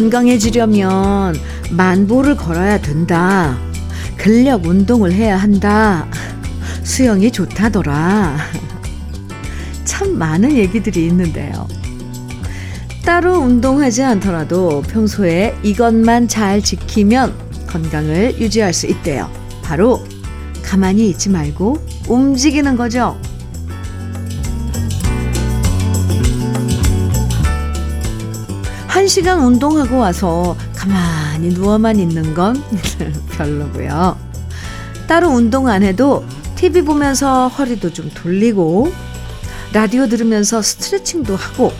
건강해지려면 만보를 걸어야 된다. 근력 운동을 해야 한다. 수영이 좋다더라. 참 많은 얘기들이 있는데요. 따로 운동하지 않더라도 평소에 이것만 잘 지키면 건강을 유지할 수 있대요. 바로 가만히 있지 말고 움직이는 거죠. 한 시간 운동하고 와서 가만히 누워만 있는 건 별로고요. 따로 운동 안 해도 TV 보면서 허리도 좀 돌리고 라디오 들으면서 스트레칭도 하고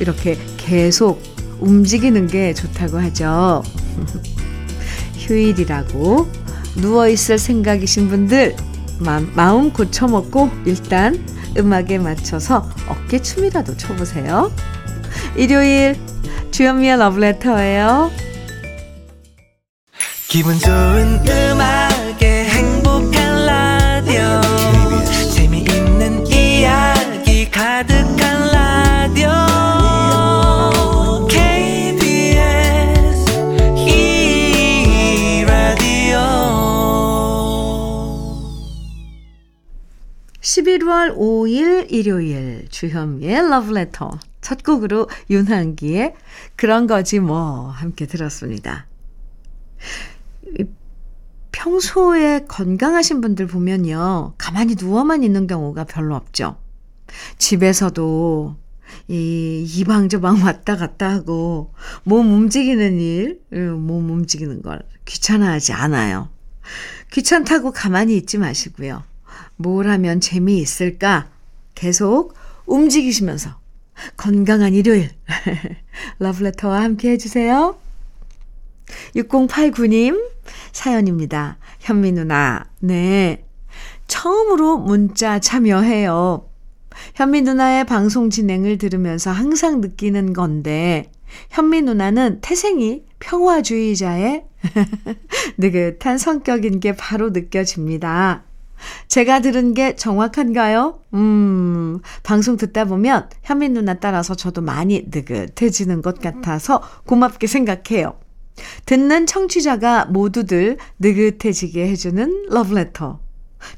이렇게 계속 움직이는 게 좋다고 하죠. 휴일이라고 누워있을 생각이신 분들 마음 고쳐먹고 일단 음악에 맞춰서 어깨춤이라도 춰보세요. 일요일 주현미의 러브레터예요. 기분 좋은 음악에 행복한 라디오. 재미있는 이야기 가득한 라디오. KBS 이 라디오. 11월 5일 일요일 주현미의 러브레터 첫 곡으로 윤한기의 그런 거지 뭐 함께 들었습니다. 평소에 건강하신 분들 보면요. 가만히 누워만 있는 경우가 별로 없죠. 집에서도 이, 이방저방 왔다 갔다 하고 몸 움직이는 일, 몸 움직이는 걸 귀찮아하지 않아요. 귀찮다고 가만히 있지 마시고요. 뭘 하면 재미있을까? 계속 움직이시면서 건강한 일요일. 러브레터와 함께 해주세요. 6089님 사연입니다. 현미 누나, 네. 처음으로 문자 참여해요. 현미 누나의 방송 진행을 들으면서 항상 느끼는 건데, 현미 누나는 태생이 평화주의자의 느긋한 성격인 게 바로 느껴집니다. 제가 들은 게 정확한가요? 음, 방송 듣다 보면 현민 누나 따라서 저도 많이 느긋해지는 것 같아서 고맙게 생각해요. 듣는 청취자가 모두들 느긋해지게 해주는 러브레터.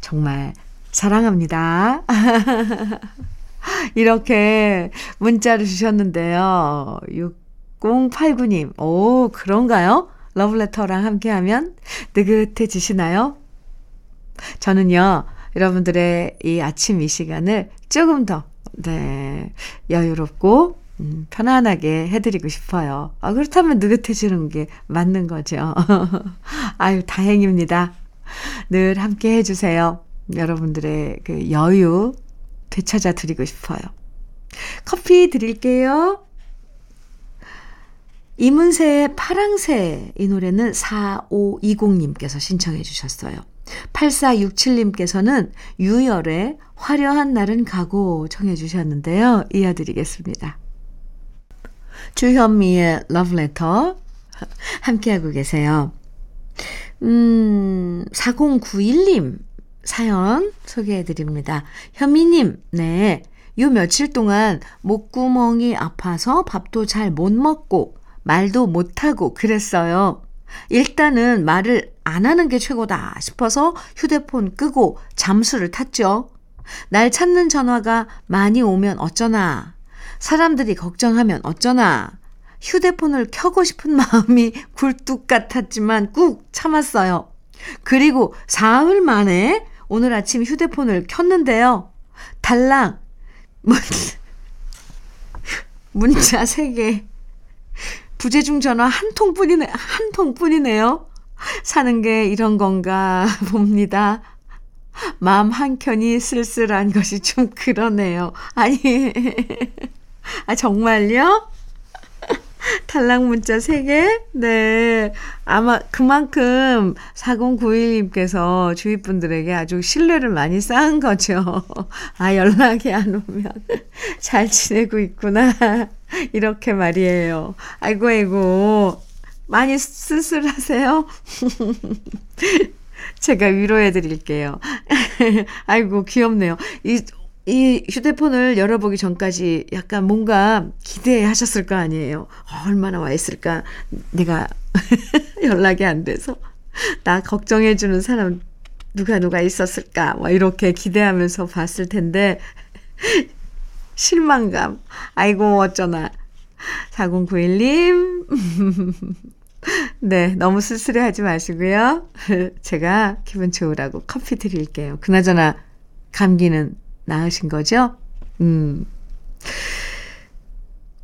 정말 사랑합니다. 이렇게 문자를 주셨는데요. 6089님, 오, 그런가요? 러브레터랑 함께하면 느긋해지시나요? 저는요, 여러분들의 이 아침 이 시간을 조금 더, 네, 여유롭고, 음, 편안하게 해드리고 싶어요. 아, 그렇다면 느긋해지는 게 맞는 거죠. 아유, 다행입니다. 늘 함께 해주세요. 여러분들의 그 여유 되찾아 드리고 싶어요. 커피 드릴게요. 이문세의 파랑새 이 노래는 4520님께서 신청해 주셨어요. 8467님께서는 유열의 화려한 날은 가고 청해 주셨는데요. 이어드리겠습니다. 주현미의 러브레터 함께하고 계세요. 음, 4091님 사연 소개해 드립니다. 현미님, 네. 요 며칠 동안 목구멍이 아파서 밥도 잘 못 먹고 말도 못하고 그랬어요. 일단은 말을 안 하는 게 최고다 싶어서 휴대폰 끄고 잠수를 탔죠. 날 찾는 전화가 많이 오면 어쩌나. 사람들이 걱정하면 어쩌나. 휴대폰을 켜고 싶은 마음이 굴뚝 같았지만 꾹 참았어요. 그리고 사흘 만에 오늘 아침 휴대폰을 켰는데요. 달랑 문자 3개. 부재중 전화 한 통뿐이네, 한 통뿐이네요. 사는 게 이런 건가 봅니다. 마음 한켠이 쓸쓸한 것이 좀 그러네요. 아니, 아, 정말요? 탈락 문자 3개? 네. 아마 그만큼 4091님께서 주위 분들에게 아주 신뢰를 많이 쌓은 거죠. 아, 연락이 안 오면 잘 지내고 있구나. 이렇게 말이에요. 아이고, 아이고. 많이 쓸쓸하세요? 제가 위로해 드릴게요. 아이고, 귀엽네요. 이 이 휴대폰을 열어보기 전까지 약간 뭔가 기대하셨을 거 아니에요. 어, 얼마나 와 있을까? 내가 연락이 안 돼서. 나 걱정해 주는 사람 누가 누가 있었을까? 뭐 이렇게 기대하면서 봤을 텐데, 실망감. 아이고, 어쩌나. 4091님. 네, 너무 쓸쓸해 하지 마시고요. 제가 기분 좋으라고 커피 드릴게요. 그나저나, 감기는 나으신 거죠? 음.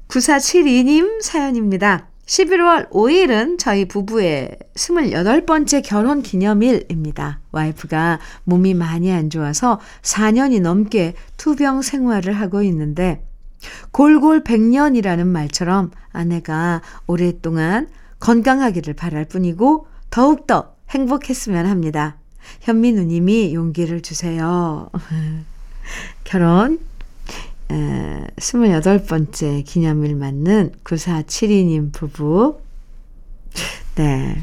9472님 사연입니다. 11월 5일은 저희 부부의 28번째 결혼 기념일입니다. 와이프가 몸이 많이 안 좋아서 4년이 넘게 투병 생활을 하고 있는데 골골 100년이라는 말처럼 아내가 오랫동안 건강하기를 바랄 뿐이고 더욱더 행복했으면 합니다. 현미 누님이 용기를 주세요. 결혼 28번째 기념일 맞는 9472님 부부. 네.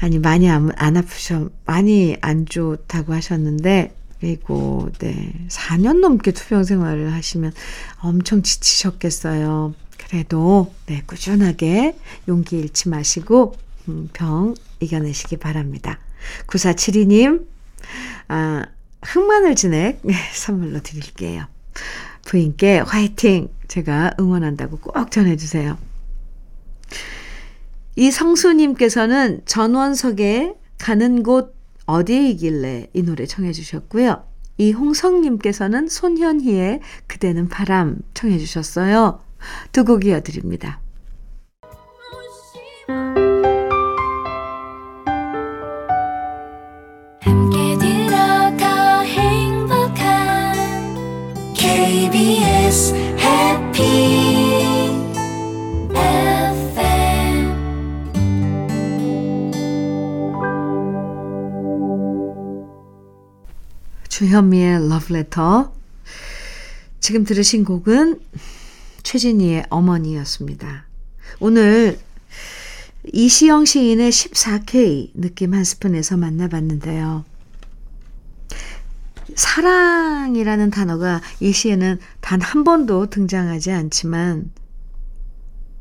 아니, 많이 안, 안 아프셔, 많이 안 좋다고 하셨는데, 그리고, 네. 4년 넘게 투병 생활을 하시면 엄청 지치셨겠어요. 그래도, 네. 꾸준하게 용기 잃지 마시고, 음, 병 이겨내시기 바랍니다. 9472님, 아, 흑마늘 진액 선물로 드릴게요. 부인께 화이팅! 제가 응원한다고 꼭 전해주세요. 이 성수님께서는 전원석에 가는 곳 어디이길래 이 노래 청해 주셨고요. 이홍성님께서는 손현희의 그대는 바람 청해 주셨어요. 두 곡 이어드립니다. 주현미의 러브레터 지금 들으신 곡은 최진희의 어머니였습니다. 오늘 이시영 시인의 14K 느낌 한 스푼에서 만나봤는데요. 사랑이라는 단어가 이 시에는 단 한 번도 등장하지 않지만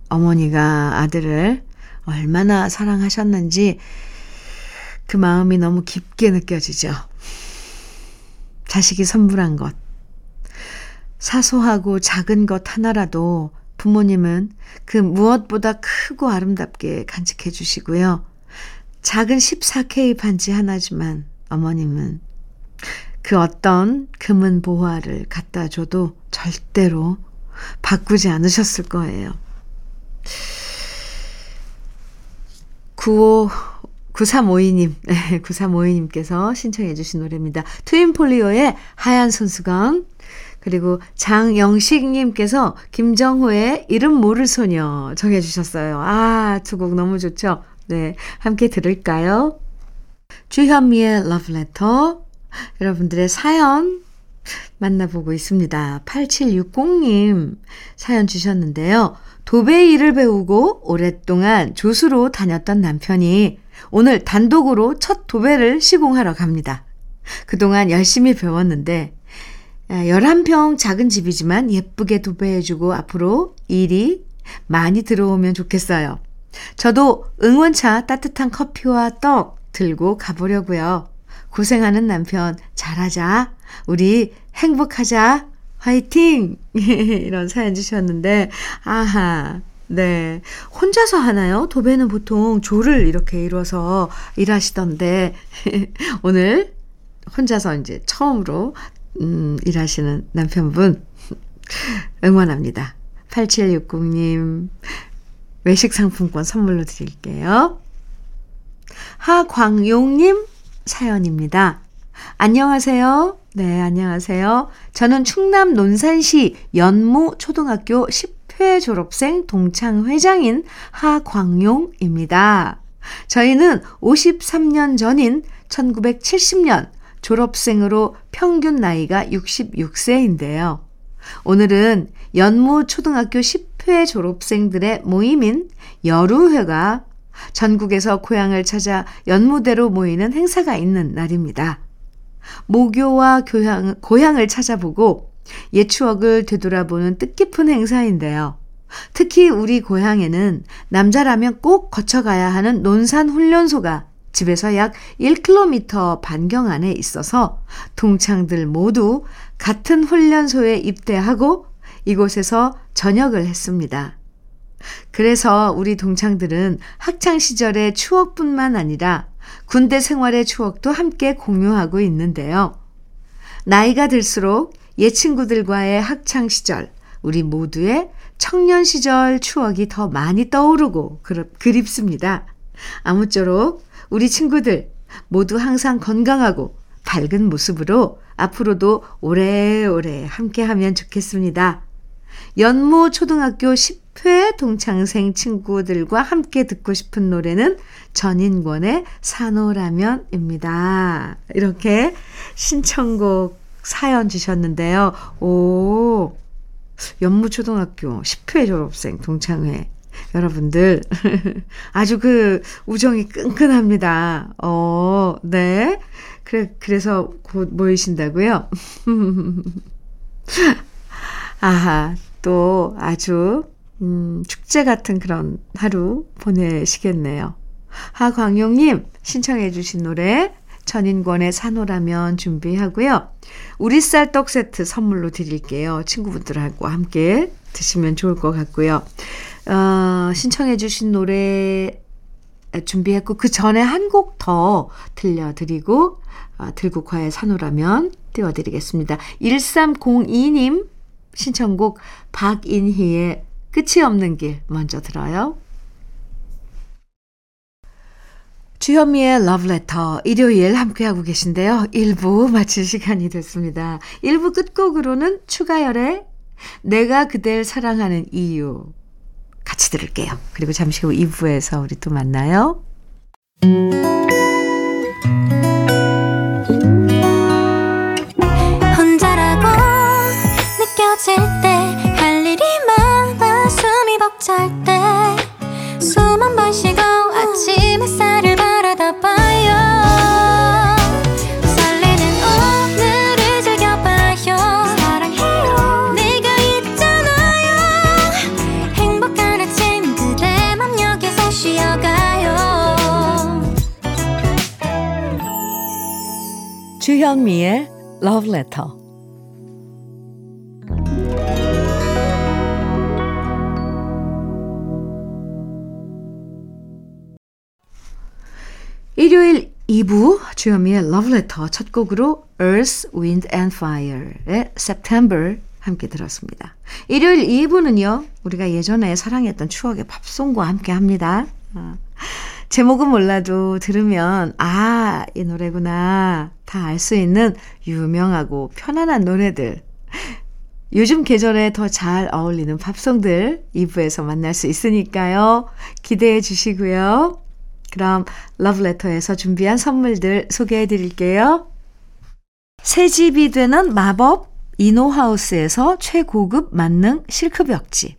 어머니가 아들을 얼마나 사랑하셨는지 그 마음이 너무 깊게 느껴지죠. 자식이 선물한 것. 사소하고 작은 것 하나라도 부모님은 그 무엇보다 크고 아름답게 간직해 주시고요. 작은 14K 반지 하나지만 어머님은 그 어떤 금은 보화를 갖다 줘도 절대로 바꾸지 않으셨을 거예요. 95 9352님, 9352님께서 신청해 주신 노래입니다. 트윈폴리오의 하얀 손수건, 그리고 장영식님께서 김정호의 이름 모를 소녀 정해 주셨어요. 아, 두 곡 너무 좋죠? 네, 함께 들을까요? 주현미의 러브레터, 여러분들의 사연 만나보고 있습니다. 8760님 사연 주셨는데요. 도배 일을 배우고 오랫동안 조수로 다녔던 남편이 오늘 단독으로 첫 도배를 시공하러 갑니다. 그동안 열심히 배웠는데 11평 작은 집이지만 예쁘게 도배해주고 앞으로 일이 많이 들어오면 좋겠어요. 저도 응원차 따뜻한 커피와 떡 들고 가보려고요. 고생하는 남편 잘하자. 우리 행복하자. 화이팅! 이런 사연 주셨는데, 아하, 네. 혼자서 하나요? 도배는 보통 조를 이렇게 이뤄서 일하시던데, 오늘 혼자서 이제 처음으로, 음, 일하시는 남편분, 응원합니다. 8760님, 외식 상품권 선물로 드릴게요. 하광용님, 사연입니다. 안녕하세요. 네, 안녕하세요. 저는 충남 논산시 연무 초등학교 10 회 졸업생 동창 회장인 하광용입니다. 저희는 53년 전인 1970년 졸업생으로 평균 나이가 66세인데요. 오늘은 연무 초등학교 10회 졸업생들의 모임인 여루회가 전국에서 고향을 찾아 연무대로 모이는 행사가 있는 날입니다. 모교와 교양, 고향을 찾아보고 옛 추억을 되돌아보는 뜻깊은 행사인데요. 특히 우리 고향에는 남자라면 꼭 거쳐가야 하는 논산 훈련소가 집에서 약 1km 반경 안에 있어서 동창들 모두 같은 훈련소에 입대하고 이곳에서 전역을 했습니다. 그래서 우리 동창들은 학창 시절의 추억뿐만 아니라 군대 생활의 추억도 함께 공유하고 있는데요. 나이가 들수록 옛 친구들과의 학창 시절, 우리 모두의 청년 시절 추억이 더 많이 떠오르고 그립습니다. 아무쪼록 우리 친구들 모두 항상 건강하고 밝은 모습으로 앞으로도 오래오래 함께 하면 좋겠습니다. 연모 초등학교 10회 동창생 친구들과 함께 듣고 싶은 노래는 전인권의 산호라면입니다. 이렇게 신청곡 사연 주셨는데요. 오, 연무초등학교 10회 졸업생 동창회. 여러분들, 아주 그 우정이 끈끈합니다. 어, 네. 그래, 그래서 곧 모이신다고요? 아하, 또 아주, 음, 축제 같은 그런 하루 보내시겠네요. 하광용님, 신청해주신 노래, 전인권의 산호라면 준비하고요. 우리 쌀 떡 세트 선물로 드릴게요. 친구분들하고 함께 드시면 좋을 것 같고요. 어, 신청해 주신 노래 준비했고, 그 전에 한 곡 더 들려드리고, 어, 들국화의 산호라면 띄워드리겠습니다. 1302님 신청곡 박인희의 끝이 없는 길 먼저 들어요. 주현미의 러브레터 일요일 함께하고 계신데요. 1부 마칠 시간이 됐습니다. 1부 끝곡으로는 추가열의 내가 그댈 사랑하는 이유 같이 들을게요. 그리고 잠시 후 2부에서 우리 또 만나요. 혼자라고 느껴질 때 할 일이 많아 숨이 벅찰 때 주현미의 Love Letter. 일요일 2부 주현미의 Love Letter 첫 곡으로 Earth, Wind and Fire의 September 함께 들었습니다. 일요일 2부는요, 우리가 예전에 사랑했던 추억의 팝송과 함께 합니다. 어. 제목은 몰라도 들으면, 아, 이 노래구나. 다 알 수 있는 유명하고 편안한 노래들. 요즘 계절에 더 잘 어울리는 팝송들 2부에서 만날 수 있으니까요. 기대해 주시고요. 그럼 러브레터에서 준비한 선물들 소개해 드릴게요. 새 집이 되는 마법 이노하우스에서 최고급 만능 실크벽지.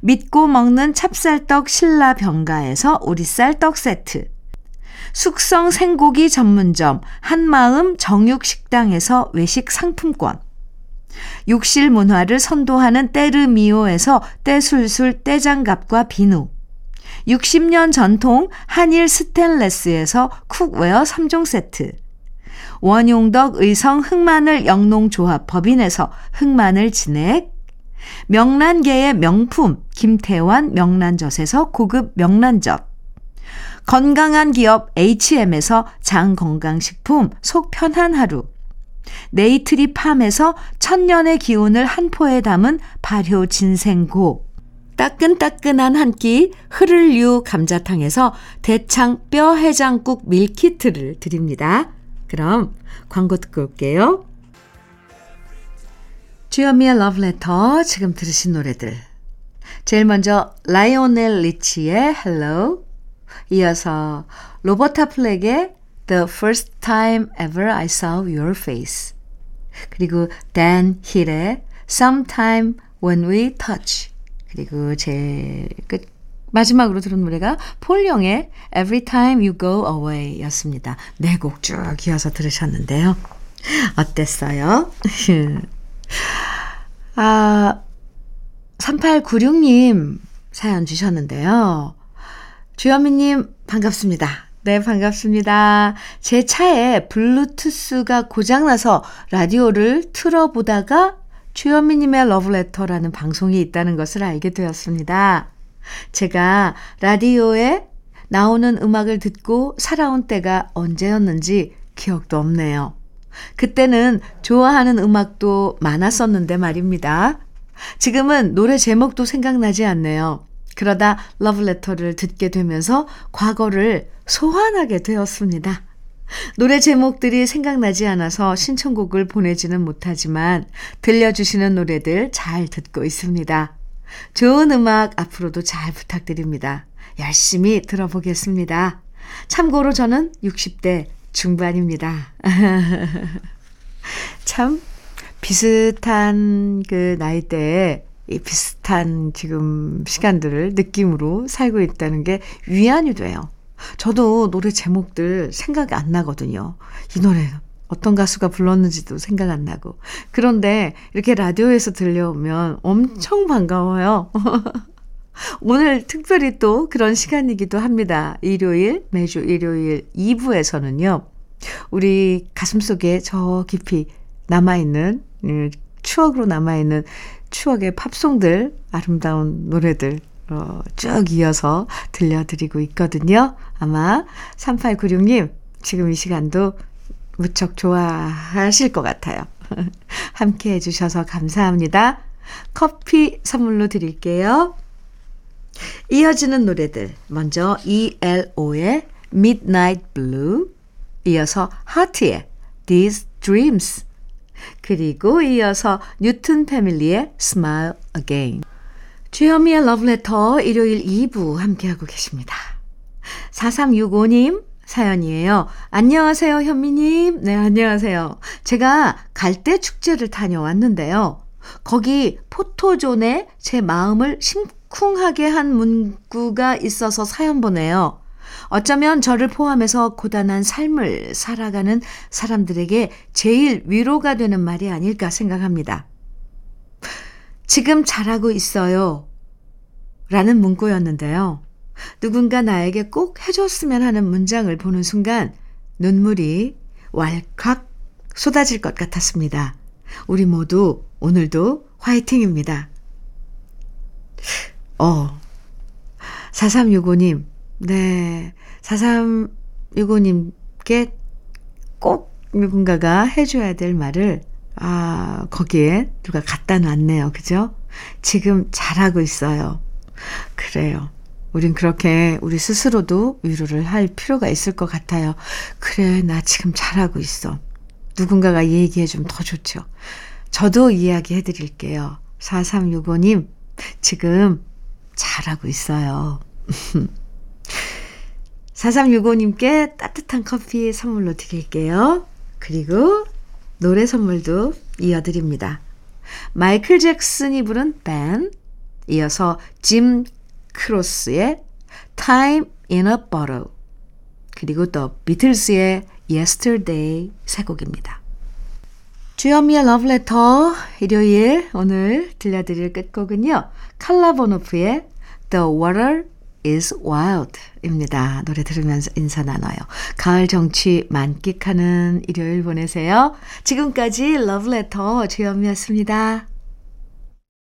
믿고 먹는 찹쌀떡 신라 병가에서 오리쌀떡 세트. 숙성 생고기 전문점 한마음 정육식당에서 외식 상품권. 욕실 문화를 선도하는 때르미오에서 때술술 때장갑과 비누. 60년 전통 한일 스텐레스에서 cookware 3종 세트. 원용덕 의성 흑마늘 영농조합 법인에서 흑마늘 진액, 명란계의 명품 김태환 명란젓에서 고급 명란젓, 건강한 기업 H&M에서 장건강식품 속 편한 하루, 네이트리 팜에서 천년의 기운을 한 포에 담은 발효 진생고, 따끈따끈한 한 끼 흐를유 감자탕에서 대창 뼈 해장국 밀키트를 드립니다. 그럼 광고 듣고 올게요. 주현미의 러브레터 지금 들으신 노래들. 제일 먼저 라이오넬 리치의 Hello 이어서 로버타 플렉의 The First Time Ever I Saw Your Face 그리고 댄 힐의 Sometimes When We Touch 그리고 제 끝, 마지막으로 들은 노래가 폴 영의 Every Time You Go Away 였습니다. 네 곡 쭉 이어서 들으셨는데요. 어땠어요? 아, 3896님 사연 주셨는데요. 주현미님 반갑습니다. 네, 반갑습니다. 제 차에 블루투스가 고장나서 라디오를 틀어보다가 주현미님의 러브레터라는 방송이 있다는 것을 알게 되었습니다. 제가 라디오에 나오는 음악을 듣고 살아온 때가 언제였는지 기억도 없네요. 그때는 좋아하는 음악도 많았었는데 말입니다. 지금은 노래 제목도 생각나지 않네요. 그러다 러브레터를 듣게 되면서 과거를 소환하게 되었습니다. 노래 제목들이 생각나지 않아서 신청곡을 보내지는 못하지만 들려주시는 노래들 잘 듣고 있습니다. 좋은 음악 앞으로도 잘 부탁드립니다. 열심히 들어보겠습니다. 참고로 저는 60대 중반입니다. 참 비슷한 그 나이대에 이 비슷한 지금 시간들을 느낌으로 살고 있다는 게 위안이 돼요. 저도 노래 제목들 생각이 안 나거든요. 이 노래 어떤 가수가 불렀는지도 생각 안 나고. 그런데 이렇게 라디오에서 들려오면 엄청 반가워요. 오늘 특별히 또 그런 시간이기도 합니다. 일요일, 매주 일요일 2부에서는요. 우리 가슴 속에 저 깊이 남아있는, 음, 추억으로 남아있는 추억의 팝송들, 아름다운 노래들, 어, 쭉 이어서 들려드리고 있거든요. 아마 3896님, 지금 이 시간도 무척 좋아하실 것 같아요. 함께 해주셔서 감사합니다. 커피 선물로 드릴게요. 이어지는 노래들. 먼저 ELO의 Midnight Blue, 이어서 하트의 These Dreams, 그리고 이어서 뉴튼 패밀리의 Smile Again. 주현미의 러브레터 일요일 2부 함께하고 계십니다. 4365님 사연이에요. 안녕하세요, 현미님. 네, 안녕하세요. 제가 갈대 축제를 다녀왔는데요. 거기 포토존에 제 마음을 심 쿵하게 한 문구가 있어서 사연 보내요. 어쩌면 저를 포함해서 고단한 삶을 살아가는 사람들에게 제일 위로가 되는 말이 아닐까 생각합니다. 지금 잘하고 있어요. 라는 문구였는데요. 누군가 나에게 꼭 해줬으면 하는 문장을 보는 순간 눈물이 왈칵 쏟아질 것 같았습니다. 우리 모두 오늘도 화이팅입니다. 어, 4365님, 네, 4365님께 꼭 누군가가 해줘야 될 말을, 아, 거기에 누가 갖다 놨네요. 그죠? 지금 잘하고 있어요. 그래요. 우린 그렇게 우리 스스로도 위로를 할 필요가 있을 것 같아요. 그래, 나 지금 잘하고 있어. 누군가가 얘기해주면 더 좋죠. 저도 이야기해 드릴게요. 4365님, 지금 잘하고 있어요. 4365님께 따뜻한 커피 선물로 드릴게요. 그리고 노래 선물도 이어드립니다. 마이클 잭슨이 부른 밴, 이어서 짐 크로스의 Time in a Bottle 그리고 또 비틀스의 Yesterday 세 곡입니다. 주현미의 러브레터 일요일 오늘 들려드릴 끝곡은요. 칼라보노프의 The Water is wild 입니다. 노래 들으면서 인사 나눠요. 가을 정취 만끽하는 일요일 보내세요. 지금까지 러브레터 주현미였습니다.